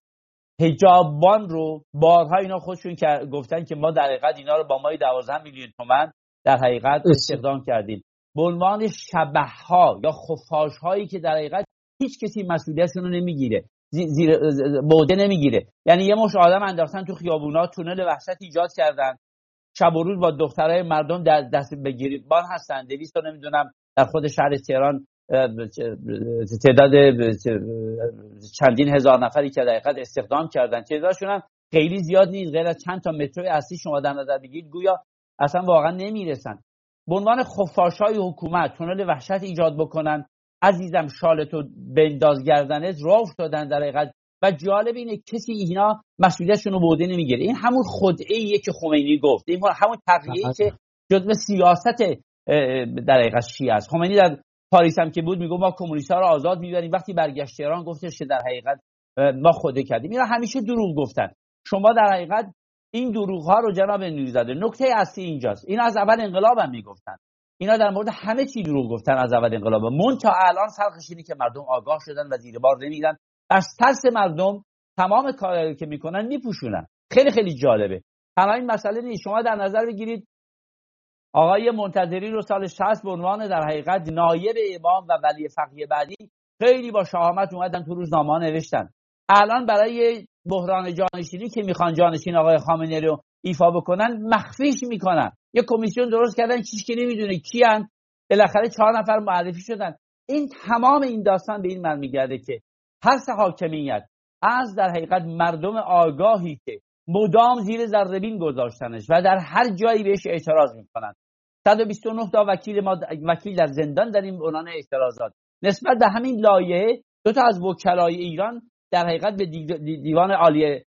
هجابان رو بارها اینا خودشون گفتن که ما در حقیقت اینا رو با مای 12 میلیون تومن در حقیقت استخدام کردیم. به عنوان شبه ها یا خفاش هایی که در حقیقت هیچ کسی مسئولیتشون رو نمی‌گیره زیر بوده نمی‌گیره. یعنی یه مش آدم انداختن تو خیابونا تونل وحشت ایجاد کردن. شب و روز با دخترای مردم در دست بان هستن. دویست تا نمی‌دونم در خود شهر تهران تعداد چندین هزار نفری که در استخدام کردن. تعدادشون هم خیلی زیاد نیست غیر از چند تا مترو اصلی شما در نظر بگیرید گویا اصلا واقعا نمی‌رسن. به عنوان خفاشای حکومت تونل وحشت ایجاد بکنن عزیزم شالتو بنداز گردنت راه افتادن در حقیقت. و جالب اینه کسی اینا مسئولیتشون رو بوده نمی‌گیره. این همون خدعه که خمینی گفت. این همون تقریه که جزء سیاست در حقیقت شیعه است. خمینی در پاریس هم که بود میگو ما کمونیست ها رو آزاد می‌بریم. وقتی برگشت تهران گفتش که در حقیقت ما خوده کردیم. اینا همیشه دروغ گفتن. شما در حقیقت این دروغ ها رو جناب نوریزاده نکته اصلی اینجاست. این از اول انقلاب هم می‌گفتن. اینا در مورد همه چی دروغ گفتن از اول انقلاب. مون تا الان سرخش اینه که مردم آگاه شدن و زیر بار نمیدن از ترس مردم تمام کاری که می‌کنن میپوشونن. خیلی خیلی جالبه. تنها این مسئله نیست. شما در نظر بگیرید آقای منتظری رو سال 60 به عنوان در حقیقت نایب امام و ولی فقیه بعدی خیلی با شهامت اومدن تو روزنامه نوشتن. الان برای بحران جانشینی که می‌خوان جانشین آقای خامنه‌ای رو ایفا بکنن مخفیش می‌کنن. یه کمیسیون درست کردن چیش که نمی‌دونه کیان بالاخره چهار نفر معرفی شدن. این تمام این داستان به این من میگرده که هر حاکمیت از در حقیقت مردم آگاهی که مدام زیر ذربین گذاشتنش و در هر جایی بهش اعتراض می‌کنن. 129 تا وکیل ما وکیل در زندان این عنوان اعتراضات. نسبت به همین لایه دو تا از وکلای ایران در حقیقت به دیوان عالی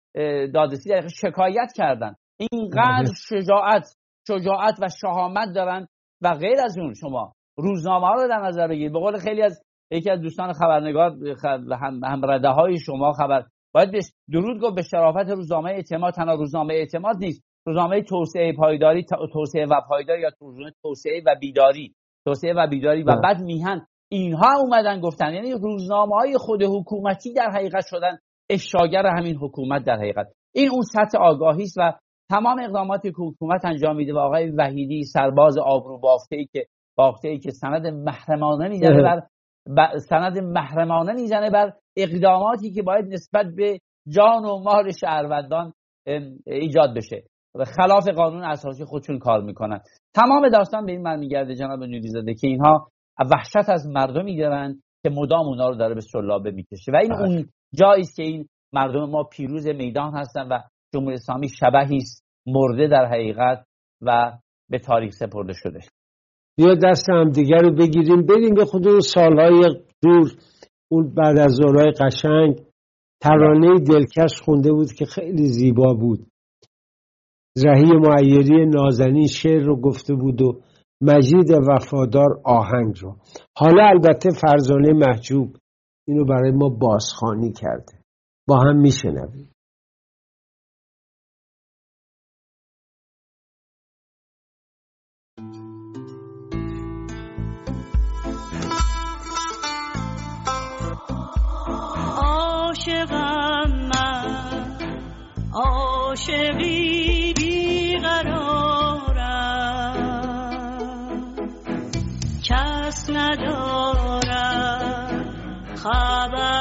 دادرسی در شکایت کردن. اینقدر بله. شجاعت شجاعت و شهامت دارن و غیر از اون شما روزنامه ها رو در نظر بگیرید. به قول خیلی از یکی از دوستان خبرنگار هم همرده های شما خبر باید درود گفت به شرافت روزنامه اعتماد. تنها روزنامه اعتماد نیست. روزنامه توسعه پایداری توسعه و پایداری یا روزنامه توسعه و بیداری. توسعه و بیداری و بعد میهن. اینها اومدن گفتن. یعنی روزنامه های خود حکومتی در حقیقت شدن. افشاگر همین حکومت در حقیقت. این اون سطح آگاهی است و تمام اقداماتی که حکومت انجام میده و آقای وحیدی سرباز آبرو بافته ای که بافته ای که سند محرمانه می‌زنه بر سند محرمانه می‌زنه بر اقداماتی که باید نسبت به جان و مال شهروندان ایجاد بشه و خلاف قانون اساسی خودشون کار می‌کنن. تمام داستان به این معنی میگرده جناب نوریزاده که اینها وحشت از مردمی دارن که مدام اونا رو داره به سلابه می‌کشه. و این بله. اون جایی است که این مردم ما پیروز میدان هستن و جمهوری اسلامی شبهی است مرده در حقیقت و به تاریخ سپرده شده. بیا دست هم دیگر رو بگیریم. بریم به خود سالهای دور. اون بعد از ظهرهای قشنگ. ترانه دلکش خونده بود که خیلی زیبا بود. رهی معیری نازنین شعر رو گفته بود و مجید وفادار آهنگ رو. حالا البته فرزانه محجوب اینو برای ما بازخانی کرده. با هم میشنویم. عاشقی بیقرارم. کس ندارم خبر.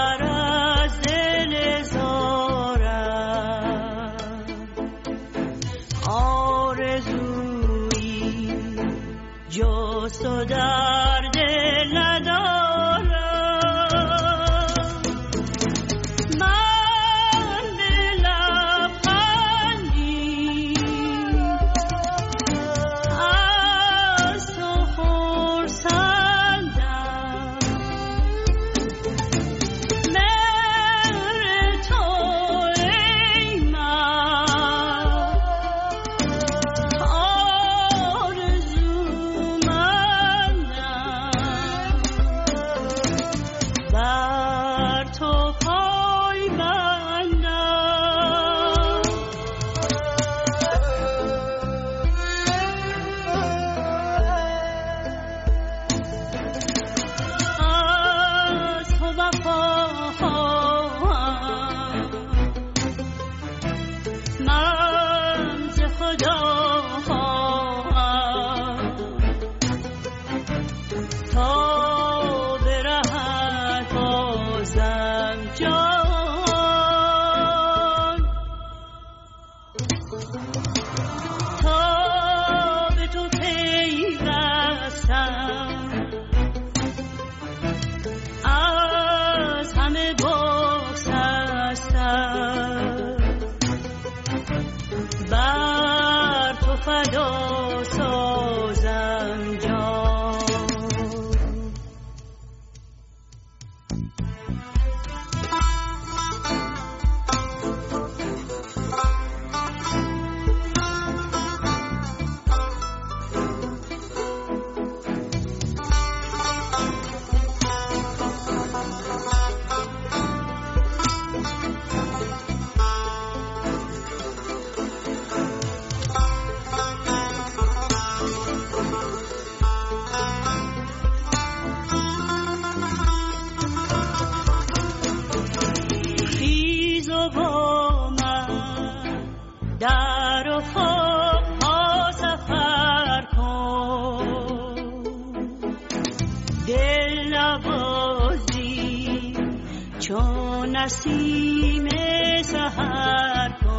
همچو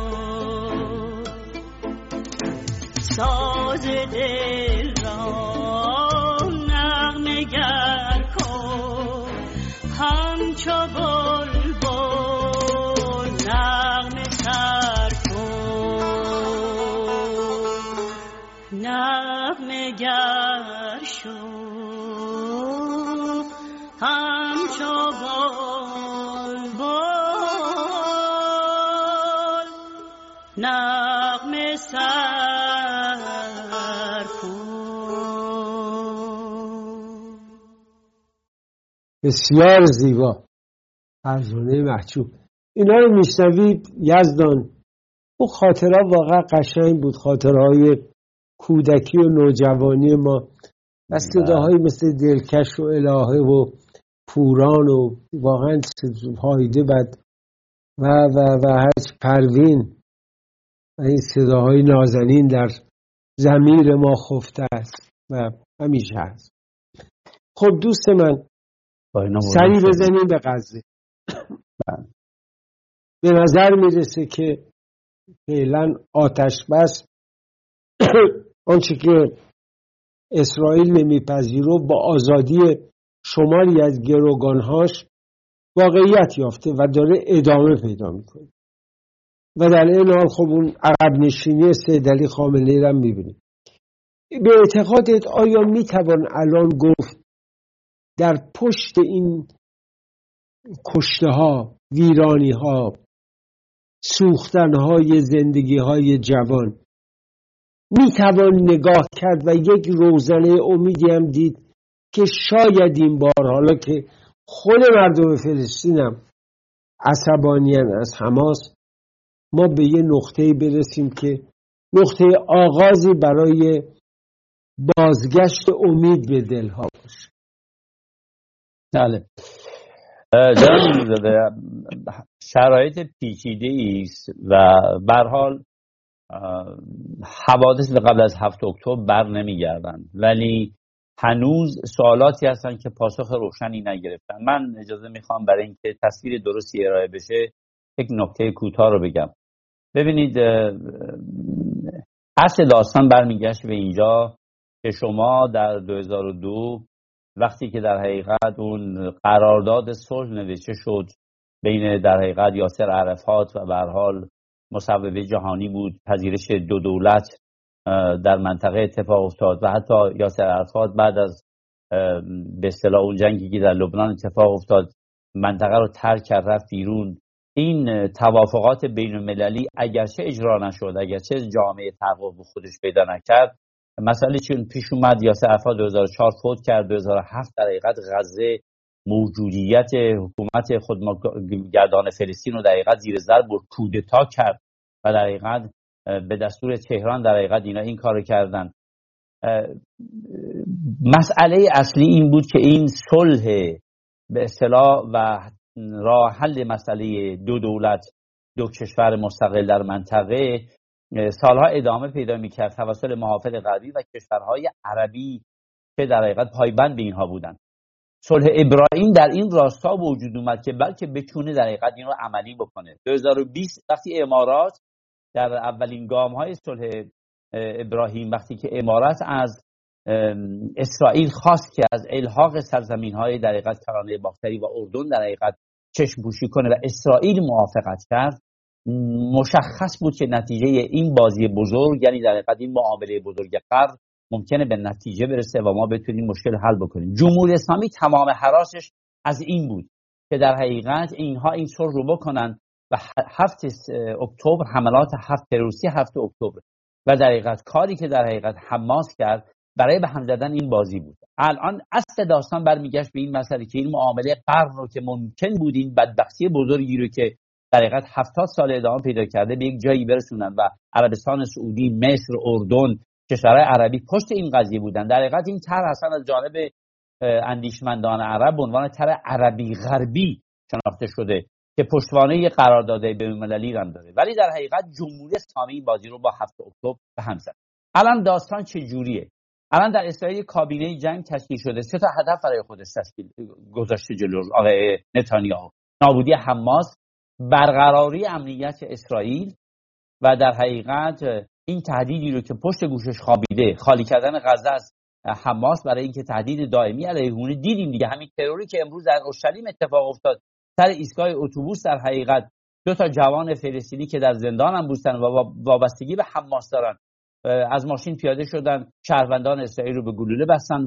بال بسیار زیبا. فرزانه محجوب. اینا رو میشنوید یزدان. او خاطره واقعا قشنگ بود خاطرهای کودکی و نوجوانی ما. و صداهایی مثل دلکش و الهه و پوران و واقعا هایده بد. و و و هرچ پروین. و این صداهای نازنین در زمیر ما خفته است و همیشه هست. خب دوست من سری بزنیم به غزه. به نظر می‌رسه که فعلا آتش بس آنچه که اسرائیل نمیپذیرو با آزادی شماری از گروگانهاش واقعیت یافته و داره ادامه پیدا می‌کنه. و در این حال خب اون عقب نشینی سیدلی خامنه را می‌بینیم. به اعتقادت آیا می‌توان الان گفت در پشت این کشته ها ویرانی ها سوختن های زندگی های جوان می توان نگاه کرد و یک روزنه امیدی هم دید که شاید این بار حالا که خود مردم فلسطین هم عصبانیان از حماس ما به یه نقطه برسیم که نقطه آغازی برای بازگشت امید به دلها باشه. بله. شرایط پیچیده است و بر حال حوادث قبل از هفت اکتبر بر ولی هنوز سوالاتی هستن که پاسخ روشنی نگرفتن من اجازه می‌خوام برای اینکه تصویر درستی ارائه بشه یک نکته کوتاه رو بگم. ببینید اصل داستان برمیگشت به اینجا که شما در 2002 وقتی که در حقیقت اون قرارداد صلح نوشته شد بین در حقیقت یاسر عرفات و به حال مصوبه جهانی بود پذیرش دو دولت در منطقه اتفاق افتاد و حتی یاسر عرفات بعد از به اصطلاح اون جنگی که در لبنان اتفاق افتاد منطقه رو ترک کرد رفت بیرون. این توافقات بین المللی اگرچه اجرا نشد اگرچه جامعه به خودش پیدا نکرد مسئله چون پیش اومد یاسر عرفات 2004 فوت کرد 2007 در حقیقت غزه موجودیت حکومت خودگردان فلسطین رو در حقیقت زیر ضرب کودتا کرد و در حقیقت به دستور تهران در حقیقت اینا این کار کردن. مسئله اصلی این بود که این صلح به اصطلاح و راه حل مسئله دو دولت دو کشور مستقل در منطقه سالها ادامه پیدا می‌کرد توسط محافل غربی و کشورهای عربی که در حقیقت پایبند به اینها بودند صلح ابراهیم در این راستا وجود اومد که بلکه بتونه در حقیقت این رو عملی بکنه. 2020 وقتی امارات در اولین گام های صلح ابراهیم وقتی که امارات از اسرائیل خواست که از الحاق سرزمین های در حقیقت کرانه باختری و اردن در حقیقت چشم پوشی کنه و اسرائیل موافقت کرد مشخص بود که نتیجه این بازی بزرگ یعنی در حقیقت این معامله بزرگ قرن ممکنه به نتیجه برسه و ما بتونیم مشکل حل بکنیم. جمهوری اسلامی تمام حراسش از این بود که در حقیقت اینها این صلح رو بکنن و هفت اکتبر حملات هفت تروریستی هفت اکتبر. و در حقیقت کاری که در حقیقت حماس کرد برای به هم زدن این بازی بود. الان اصل داستان برمیگشت به این مسئله که این معامله قرن رو که ممکن بود این بدبختی بزرگی رو که در حقیقت هفتاد سال ادامه پیدا کرده به یک جایی برسونن و عربستان سعودی مصر اردن کشورهای عربی پشت این قضیه بودن. در حقیقت این طرح اصلا از جانب اندیشمندان عرب به عنوان طرح عربی غربی شناخته شده که پشتوانه قرارداد بین‌المللی هم داره. ولی در حقیقت جمهوری اسلامی این بازی رو با هفت اکتبر به هم زد. الان داستان چه جوریه؟ الان در اسرائیل کابینه جنگ تشکیل شده. سه تا هدف برای خودش تشکیل گذاشته جلو آقای نتانیاهو. نابودی حماس برقراری امنیت اسرائیل و در حقیقت این تهدیدی رو که پشت گوشش خوابیده خالی کردن غزه از حماس برای اینکه تهدید دائمی علیه اونه دیدیم دیگه. همین تروری که امروز در اورشلیم اتفاق افتاد. سر ایستگاه اتوبوس در حقیقت دو تا جوان فلسطینی که در زندان هم بودن و وابستگی به حماس دارن از ماشین پیاده شدن شهروندان اسرائیل رو به گلوله بستن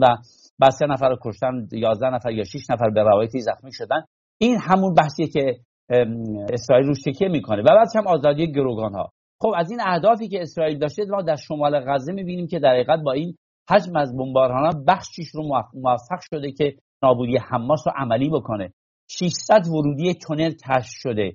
و سه نفر رو کشتن 11 نفر یا 6 نفر به روایتی زخمی شدن. این همون بحثیه که اسرائیل روش تکیه می‌کنه. و بعد هم آزادی گروگان ها خب از این اهدافی که اسرائیل داشته ما در شمال غزه می‌بینیم که در حقیقت با این حجم از بمباران بخشیش رو موفق شده که نابودی حماس رو عملی بکنه. 600 ورودی تونل کشف شده.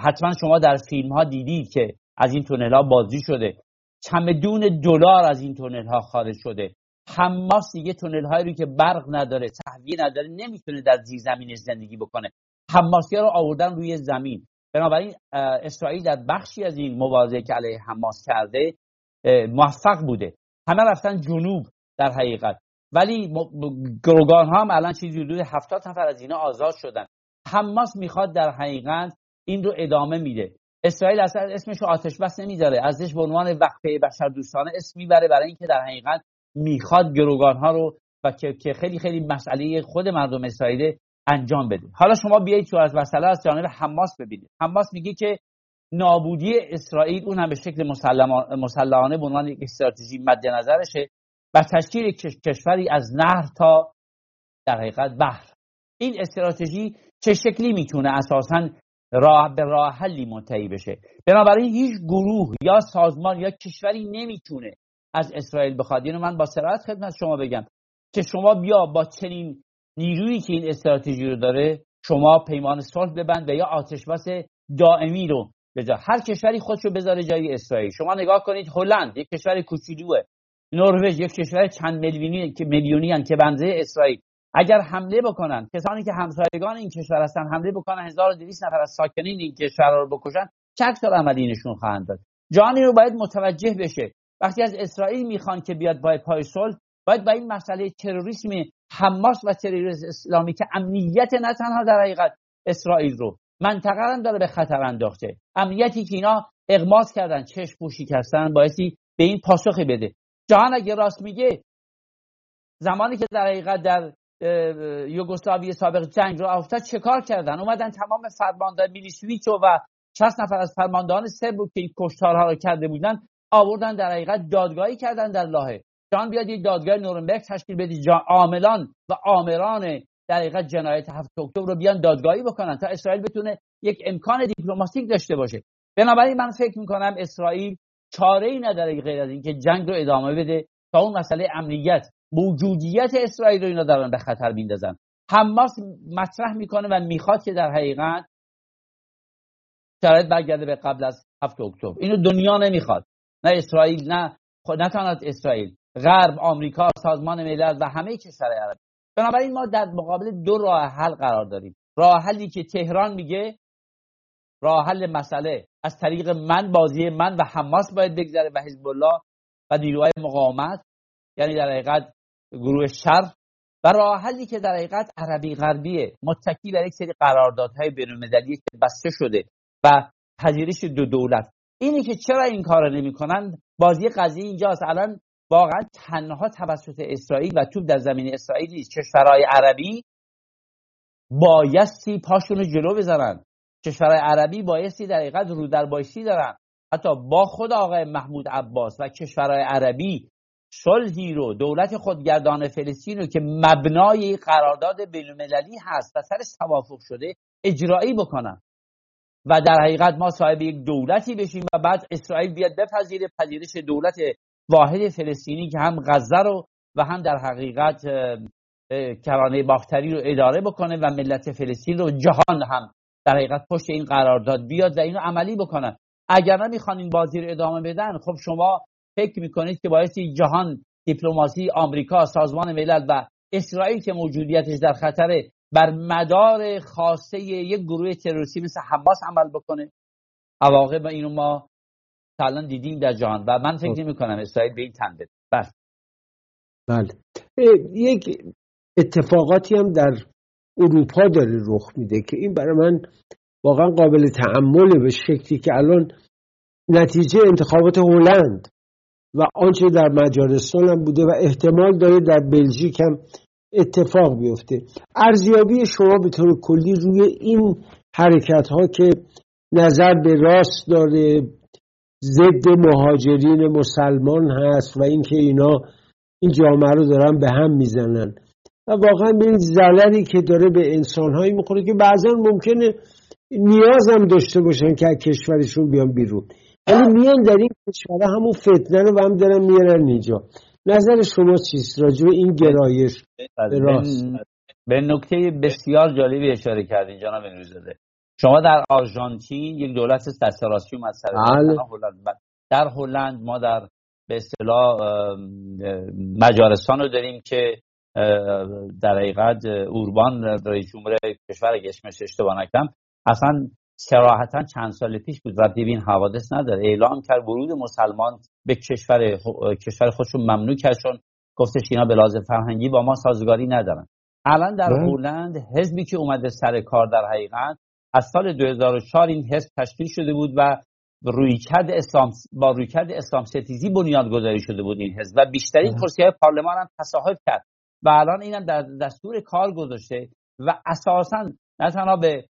حتما شما در فیلم ها دیدید که از این تونل ها بازی شده. چمدون دلار از این تونل ها خارج شده. حماس دیگه تونل هایی رو که برق نداره تهویه نداره نمی‌تونه در زیر زمینش زندگی بکنه. حماسی ها رو آوردن روی زمین. بنابراین اسرائیل در بخشی از این مبارزه که علیه حماس کرده موفق بوده. همه رفتن جنوب در حقیقت. ولی گروگان ها هم الان چیزی حدود 70 نفر از اینا آزاد شدن. حماس می‌خواد در حقیقت این رو ادامه میده. اسرائیل اصلا اسمش رو آتش بس نمی‌ذاره. ازش به عنوان وقفه بشر دوستانه اسم می‌بره برای اینکه در حقیقت می‌خواد گروگان ها رو و که خیلی خیلی مسئله خود مردم اسرائیل انجام بده. حالا شما بیایید تو از مسئله از جانب حماس ببینید. حماس میگه که نابودی اسرائیل اون هم به شکل مسلحانه به عنوان یک استراتژی مد نظرشه و تشکیل کشوری از نهر تا در حقیقت بحر. این استراتژی چه شکلی می‌تونه اساسا راه به راه حلی منتهی بشه؟ بنابراین هیچ گروه یا سازمان یا کشوری نمی‌تونه از اسرائیل بخواد. اینو من با سرعت خدمت شما بگم که شما بیا با چنین نیرویی که این استراتژی رو داره شما پیمان صلح ببند و یا آتش بس دائمی رو بجا هر کشوری خودشو بذاره جای اسرائیل. شما نگاه کنید هلند یک کشور کوچولوه. نروژ یک کشور چند میلیونی که میلیونی که بنزه اسرائیل. اگر حمله بکنن کسانی که همسایگان این کشور هستن حمله بکنن 1200 نفر از ساکنین این کشور رو بکشن چه عملی عملی نشون خواهند داد؟ جهانی رو باید متوجه بشه. وقتی از اسرائیل می‌خوان که بیاد با پای صلح باید با این مسئله تروریسم حماس و تروریسم اسلامی که امنیت نه تنها در حقیقت اسرائیل رو منطقه هم داره به خطر انداخته. امنیتی که اینا اغماس کردن چشم پوشی کردن بایستی به این پاسخی بده. جهان اگه راست میگه زمانی که در حقیقت در یوگسلاوی سابق جنگ رو افتاد چه کار کردن؟ اومدن تمام فرماندهان میلیشویچو و 60 نفر از فرماندهان سرب که این کشتارها رو کرده بودن آوردن در حقیقت دادگاهی کردن در لاهه. جان بیاد یک دادگاه نورنبرگ تشکیل بدید عاملان و آمران در حقیقت جنایت هفت اکتبر رو بیان دادگاهی بکنن تا اسرائیل بتونه یک امکان دیپلماتیک داشته باشه. بنابراین من فکر می‌کنم اسرائیل چاره ای نداره غیر از اینکه جنگ رو ادامه بده تا اون مسئله امنیت موجودیت اسرائیل رو اینا دارن به خطر میندازن. حماس مطرح می‌کنه و می‌خواد که در حقیقت شرایط برگرده به قبل از هفت اکتبر. اینو دنیا نمی‌خواد. نه اسرائیل نه خود نه تنها اسرائیل غرب آمریکا سازمان ملل و همه کشورهای عربی بنابراین ما در مقابل دو راه حل قرار داریم. راه حلی که تهران میگه راه حل مسئله. از طریق من بازی من و حماس باید بگذره و حزب الله و نیروهای مقاومت یعنی در حقیقت گروه شر و راه حلی که در حقیقت عربی غربیه. متکی بر یک سری قراردادهای بین‌المللی که بسته شده و پذیرش دو دولت. اینی که چرا این کار نمی‌کنن؟ بازی قضیه اینجاست. الان واقعا تنها توسط اسرائیل و توپ در زمین اسرائیل نیست. کشورهای عربی بایستی پاشون رو جلو بزنن. کشورهای عربی بایستی در حقیقت رو در بایستی دارن. حتی با خود آقای محمود عباس و کشورهای عربی صلحی رو دولت خودگردان فلسطین رو که مبنای قرارداد بینالمللی هست و سرش توافق شده اجرایی بکنن. و در حقیقت ما صاحب یک دولتی بشیم و بعد اسرائیل بیاد بپذیره پذیرش دولت واحد فلسطینی که هم غزه رو و هم در حقیقت کرانه باختری رو اداره بکنه و ملت فلسطین رو جهان هم در حقیقت پشت این قرارداد بیاد و اینو عملی بکنن. اگر نمی‌خوان این بازی رو ادامه بدن خب شما فکر می‌کنید که باعث جهان دیپلماسی آمریکا سازمان ملل و اسرائیل که موجودیتش در خطره بر مدار خاصه یک گروه تروریستی مثل حماس عمل بکنه؟ عواقب اینو ما تا دیدیم در جهان. و من فکر خب. نمی کنم اسرائیل به این تن بده بله. بله. یک اتفاقاتی هم در اروپا داره رخ میده که این برای من واقعا قابل تعمله به شکلی که الان نتیجه انتخابات هلند و آنچه در مجارستان هم بوده و احتمال داره در بلژیک هم اتفاق بیفته. ارزیابی شما به طور کلی روی این حرکت ها که نظر به راست داره ضد مهاجرین مسلمان هست و اینکه اینا این جامعه رو دارن به هم می‌زنن. و واقعا به این ضرری که داره به انسانهایی می‌خوره که بعضا ممکنه نیاز هم داشته باشن که از کشورشون بیان بیرون. ولی میان در این کشور همون فتنه رو هم دارن میارن اینجا. نظر شما چیست راجع به این گرایش؟ به راست. به نکته بسیار جالبی اشاره کردین جناب نوریزاده. شما در آرژانتین یک دولت دست راستی اومد سر بله. در هلند. ما در به اصطلاح مجارستان رو داریم که در حقیقت اوربان رئیس جمهور کشور اسمش اشتباه نکنم اصلا سراحتا چند سال پیش بود. و ببین حوادث نداره. اعلام کرد ورود مسلمان به کشور کشور خودشون ممنوع کرد چون گفتش اینا به لازم فرهنگی با ما سازگاری ندارن. الان در بله. هلند حزبی که اومده سر کار در حقیقت از سال 2004 این حزب تشکیل شده بود و رویکرد اسلام با رویکرد اسلام ستیزی بنیادگذاری شده بود این حزب و بیشترین. کرسی های پارلمان هم تصاحب کرد و الان اینم در دستور کار گذاشته و اساسا نه تنها به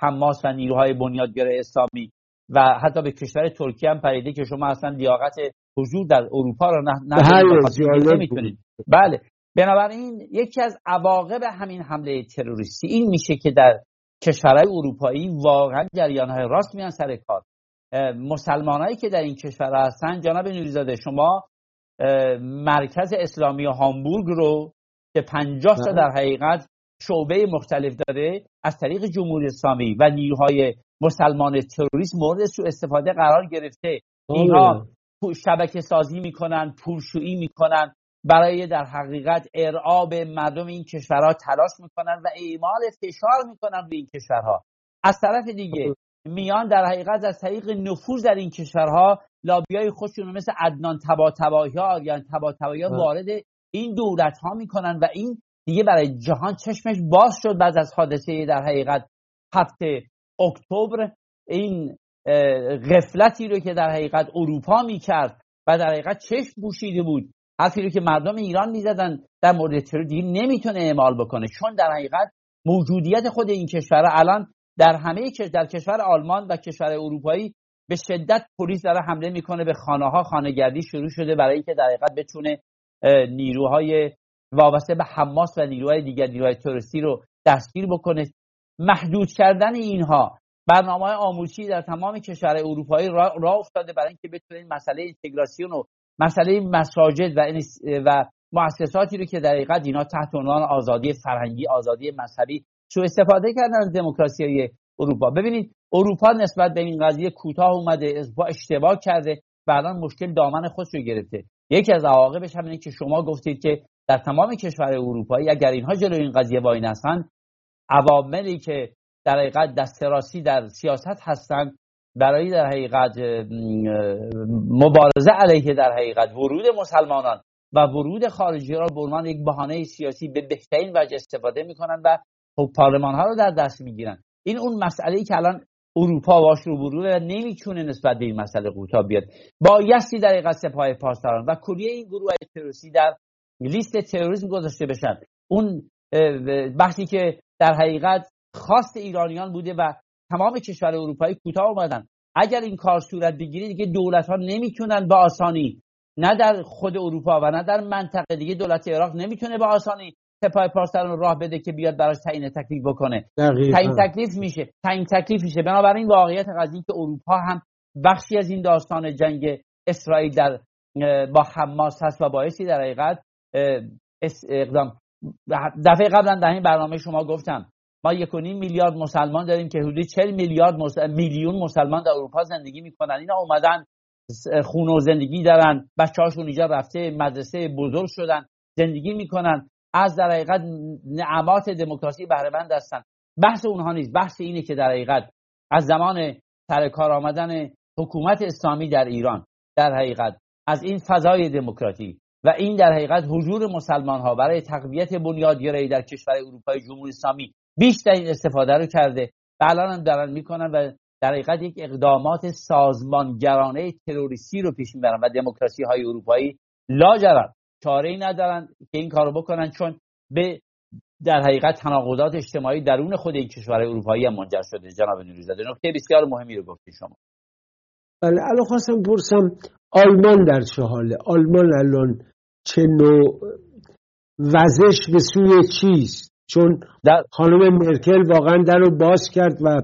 حماس و نیروهای بنیادگر اسلامی و حتی به کشور ترکیه هم پریده که شما اصلا لیاقت حضور در اروپا بله، نمی‌تونید. بله. بنابراین یکی از عواقب همین حمله تروریستی این میشه که در کشورهای اروپایی واقعا جریانهای راست میان سر کار. مسلمانایی که در این کشور هستن جناب نوریزاده شما مرکز اسلامی هامبورگ رو که پنجاه تا در حقیقت شعبه مختلف داره از طریق جمهوری اسلامی و نیروهای مسلمان تروریست مورد سوء استفاده قرار گرفته. اینها شبکه سازی می‌کنن پولشویی می‌کنن. برای در حقیقت ارعاب مردم این کشورها تلاش می‌کنن و اعمال فشار می‌کنن به این کشورها. از طرف دیگه میان در حقیقت از طریق نفوذ در این کشورها لابیای خودشون مثل عدنان تبا تبایی ها یا تبا تبایی وارد این دولت ها می‌کنن و این دیگه برای جهان چشمش باز شد بعد از حادثه در حقیقت هفته اکتبر. این غفلتی رو که در حقیقت اروپا می‌کرد و در حقیقت چشم بوشیده بود. حرفی رو که مردم ایران می‌زدن در مورد ترور دیگه نمی‌تونه اعمال بکنه. چون در حقیقت موجودیت خود این کشور الان در همه در کشور آلمان و کشور اروپایی به شدت پلیس داره حمله می‌کنه به خانه ها شروع شده برای اینکه در حقیقت بتونه نیروهای وابسته به حماس و نیروهای دیگر نیروهای تروریستی رو دستگیر بکنه. محدود کردن اینها برنامه آموزشی در تمام کشورهای اروپایی راه را افتاده برای اینکه بتونه مسئله اینتگراسیون و مسئله مساجد و و مؤسساتی رو که در حقیقت اینا تحت عنوان آزادی فرهنگی آزادی مذهبی سو استفاده کردن از دموکراسی اروپا. ببینید اروپا نسبت به این قضیه کوتاه اومده با اشتباه کرده الان مشکل دامن خودش رو گرفته. یکی از عواقبش همینه که شما گفتید که در تمام کشور اروپایی اگر اینها جلو این قضیه وای نستن عواملی که در حقیقت دستراسی در سیاست هستند برای در حقیقت مبارزه علیه در حقیقت ورود مسلمانان و ورود خارجی را به یک بهانه سیاسی به بهترین وجه استفاده می‌کنن و خب پارلمان ها رو در دست می‌گیرن این اون مسئله ای که الان اروپا باش رو و نمی‌تونه نسبت به این مسئله کوتاه بیاد. بایستی در حقیقت سپاه پاسداران و کلیه این گروه تروریستی در لیست تروریسم گذاشته بشن. اون بحثی که در حقیقت خواست ایرانیان بوده و تمام کشور اروپایی کوتاه اومدن. اگر این کار صورت بگیره دیگه دولت ها نمی‌تونن به آسانی نه در خود اروپا و نه در منطقه دیگه دولت عراق نمی‌تونه به آسانی سپاه پاسداران راه بده که بیاد براش تعیین تکلیف بکنه. تعیین تکلیف میشه. تعیین تکلیف میشه. بنابراین واقعیت قضیه که اروپا هم بخشی از این داستان جنگ اسرائیل در با حماس هست و باعثی در حقیقت اقدام. دفعه قبلا در این برنامه شما گفتم ما یک میلیارد مسلمان داریم که حدود 40 میلیارد میلیون مسلمان در اروپا زندگی می‌کنن. اینا اومدن خونه و زندگی دارن. بچه هاشون اینجا رفته مدرسه بزرگ شدن زندگی می‌کنن. از در حقیقت نعمات دموکراسی بهره مند هستن. بحث اونها نیست. بحث اینه که در حقیقت از زمان سر کار آمدن حکومت اسلامی در ایران در حقیقت از این فضای دموکراتی و این در حقیقت حضور مسلمان ها برای تقویت بنیادگرایی در کشور اروپای جمهوری اسلامی بیشترین استفاده رو کرده. و الان هم دارن می‌کنن و در حقیقت یک اقدامات سازمانگرانه تروریستی رو پیش می‌برن و دموکراسی های اروپایی لاجرم. چاره ای ندارن که این کارو بکنن چون به در حقیقت تناقضات اجتماعی درون خود این کشور اروپایی هم منجر شده. جناب نوریزاده نکته بسیار مهمی رو گفتی شما. بله الان خواستم پرسم آلمان در چه حاله؟ آلمان الان چه نوع وزش به سوی چیست؟ چون در... خانم مرکل واقعا در رو باز کرد و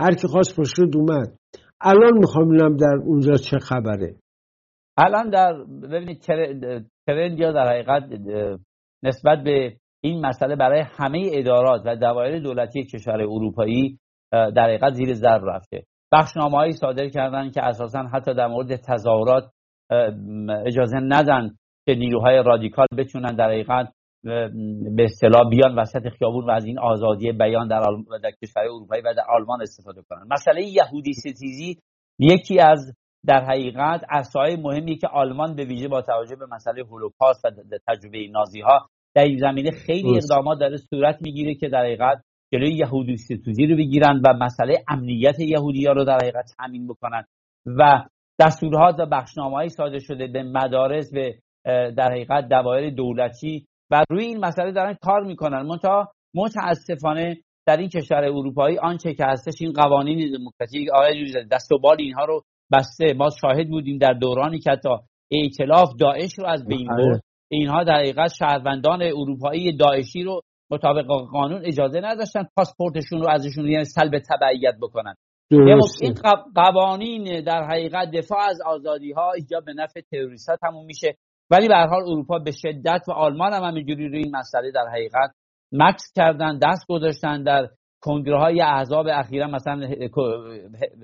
هر کی خواست پشت اومد الان می‌خوام ببینم در اونجا چه خبره. الان در ببینید ترند یا در حقیقت نسبت به این مسئله برای همه ادارات و دوایر دولتی کشور اروپایی در حقیقت زیر ضرب رفته. بخشنامه صادر کردن که اساسا حتی در مورد تظاهرات اجازه ندن که نیروهای رادیکال بتونن در حقیقت به اصطلاح بیان وسط خیابون و از این آزادی بیان در, در کشور اروپایی و در آلمان استفاده کنن. مسئله یهودی ستیزی یکی از در حقیقت اصای مهمی که آلمان به ویژه با توجه به مسئله هولوکاست و تجربه نازی ها در این زمینه خیلی اقدامات داره صورت می‌گیره که در حقیقت جلوی یهودی ستوزی رو بگیرن و مسئله امنیت یهودی ها رو در حقیقت تامین بکنن و دستورها و بخشنامه‌ای صادر شده به مدارس به در حقیقت دوایر دولتی و روی این مسئله دارن کار می‌کنن. منتها متاسفانه در این کشور اروپایی آنچه که هستش این قوانین دموکراتیک آقای دست و بال اینها رو بسته. ما شاهد بودیم در دورانی که تا ائتلاف داعش رو از بین بله. برد. اینها در حقیقت شهروندان اروپایی داعشی رو مطابق قانون اجازه نداشتن پاسپورتشون رو ازشون یعنی سلب تبعیت بکنن. این قوانین در حقیقت دفاع از آزادی ها اینجا به نفع تروریست ها تموم میشه. ولی به هر حال اروپا به شدت و آلمان هم همینجوری روی این مسئله در حقیقت مکس کردن دست گذاشتن در کنگره های احزاب اخیرا مثلا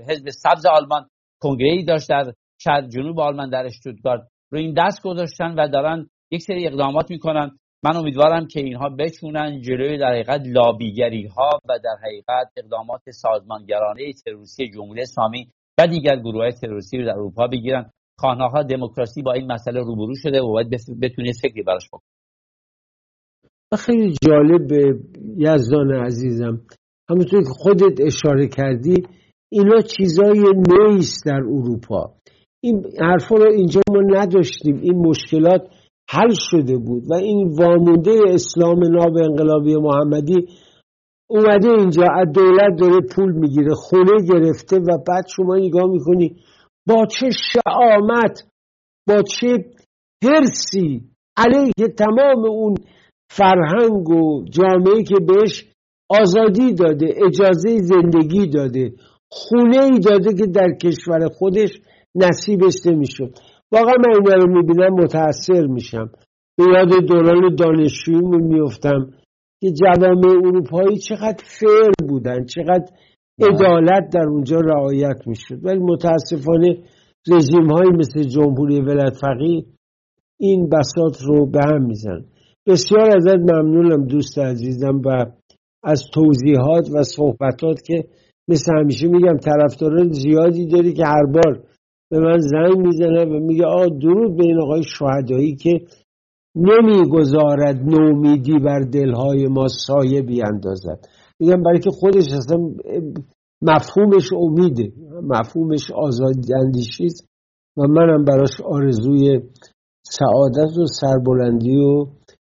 حزب سبز آلمان کنگره ای داشت در شهر جنوب آلمان در اشتوتگارت روی این دست گذاشتن و دارن یک سری اقدامات می‌کنن. من امیدوارم که اینها بتونن جلوی در حقیقت لابیگری ها و در حقیقت اقدامات سازمانگرانه تروریستی جمهوری اسلامی و دیگر گروه های تروریستی رو در اروپا بگیرن. خانه دموکراسی با این مسئله روبرو شده و باید بتونید فکری براش بکنید خیلی جالب یزدان عزیزم. همونطور که خودت اشاره کردی اینا چیزای نیست در اروپا. این حرفا رو اینجا ما نداشتیم. این مشکلات حل شده بود و این وامونده اسلام ناب انقلابی محمدی اومده اینجا از دولت داره پول می‌گیره خونه گرفته و بعد شما نگاه می‌کنی با چه شعامت با چه هرسی علیه تمام اون فرهنگ و جامعه که بهش آزادی داده اجازه زندگی داده خونه ای داده که در کشور خودش نصیبش نمی‌شد. واقعا من اینا رو می‌بینم متاثر میشم. به یاد دوران دانشجوییمون میفتم که جوامع اروپایی چقدر فیر بودن چقدر عدالت در اونجا رعایت می‌شد. ولی متاسفانه رژیم های مثل جمهوری ولایت فقیه این بساط رو به هم میزن بسیار ازت ممنونم دوست عزیزم و از توضیحات و صحبتات که مثل همیشه میگم طرفداران زیادی داری که هر بار به من زنگ می‌زنه و میگه آقا درود به این آقای شهدایی که نمی‌گذارد نومیدی بر دلهای ما سایه بیاندازد. میگم برای که خودش اصلا مفهومش امیده مفهومش آزادی اندیشیست و منم براش آرزوی سعادت و سربلندی و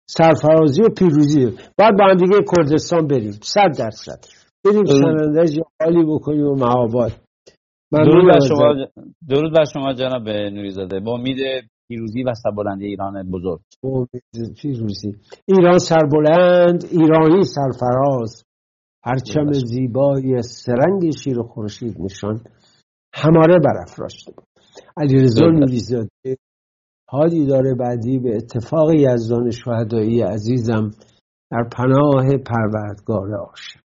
سرفرازی و پیروزی. باید با هم دیگه کردستان بریم صد درصد. بریم سنندج حالی بکنیم و معاباد درود بر شما درود بر شما جناب نوریزاده. با امید پیروزی و سربلندی ایران بزرگ. پیروزی. ایران سربلند ایرانی سرفراز. پرچم زیبای سرنگ شیر و خورشید نشان هماره برافراشته بود علیرضا نوریزاده حالی داره بعدی به اتفاق یزدان شهدایی عزیزم در پناه پروردگار آشه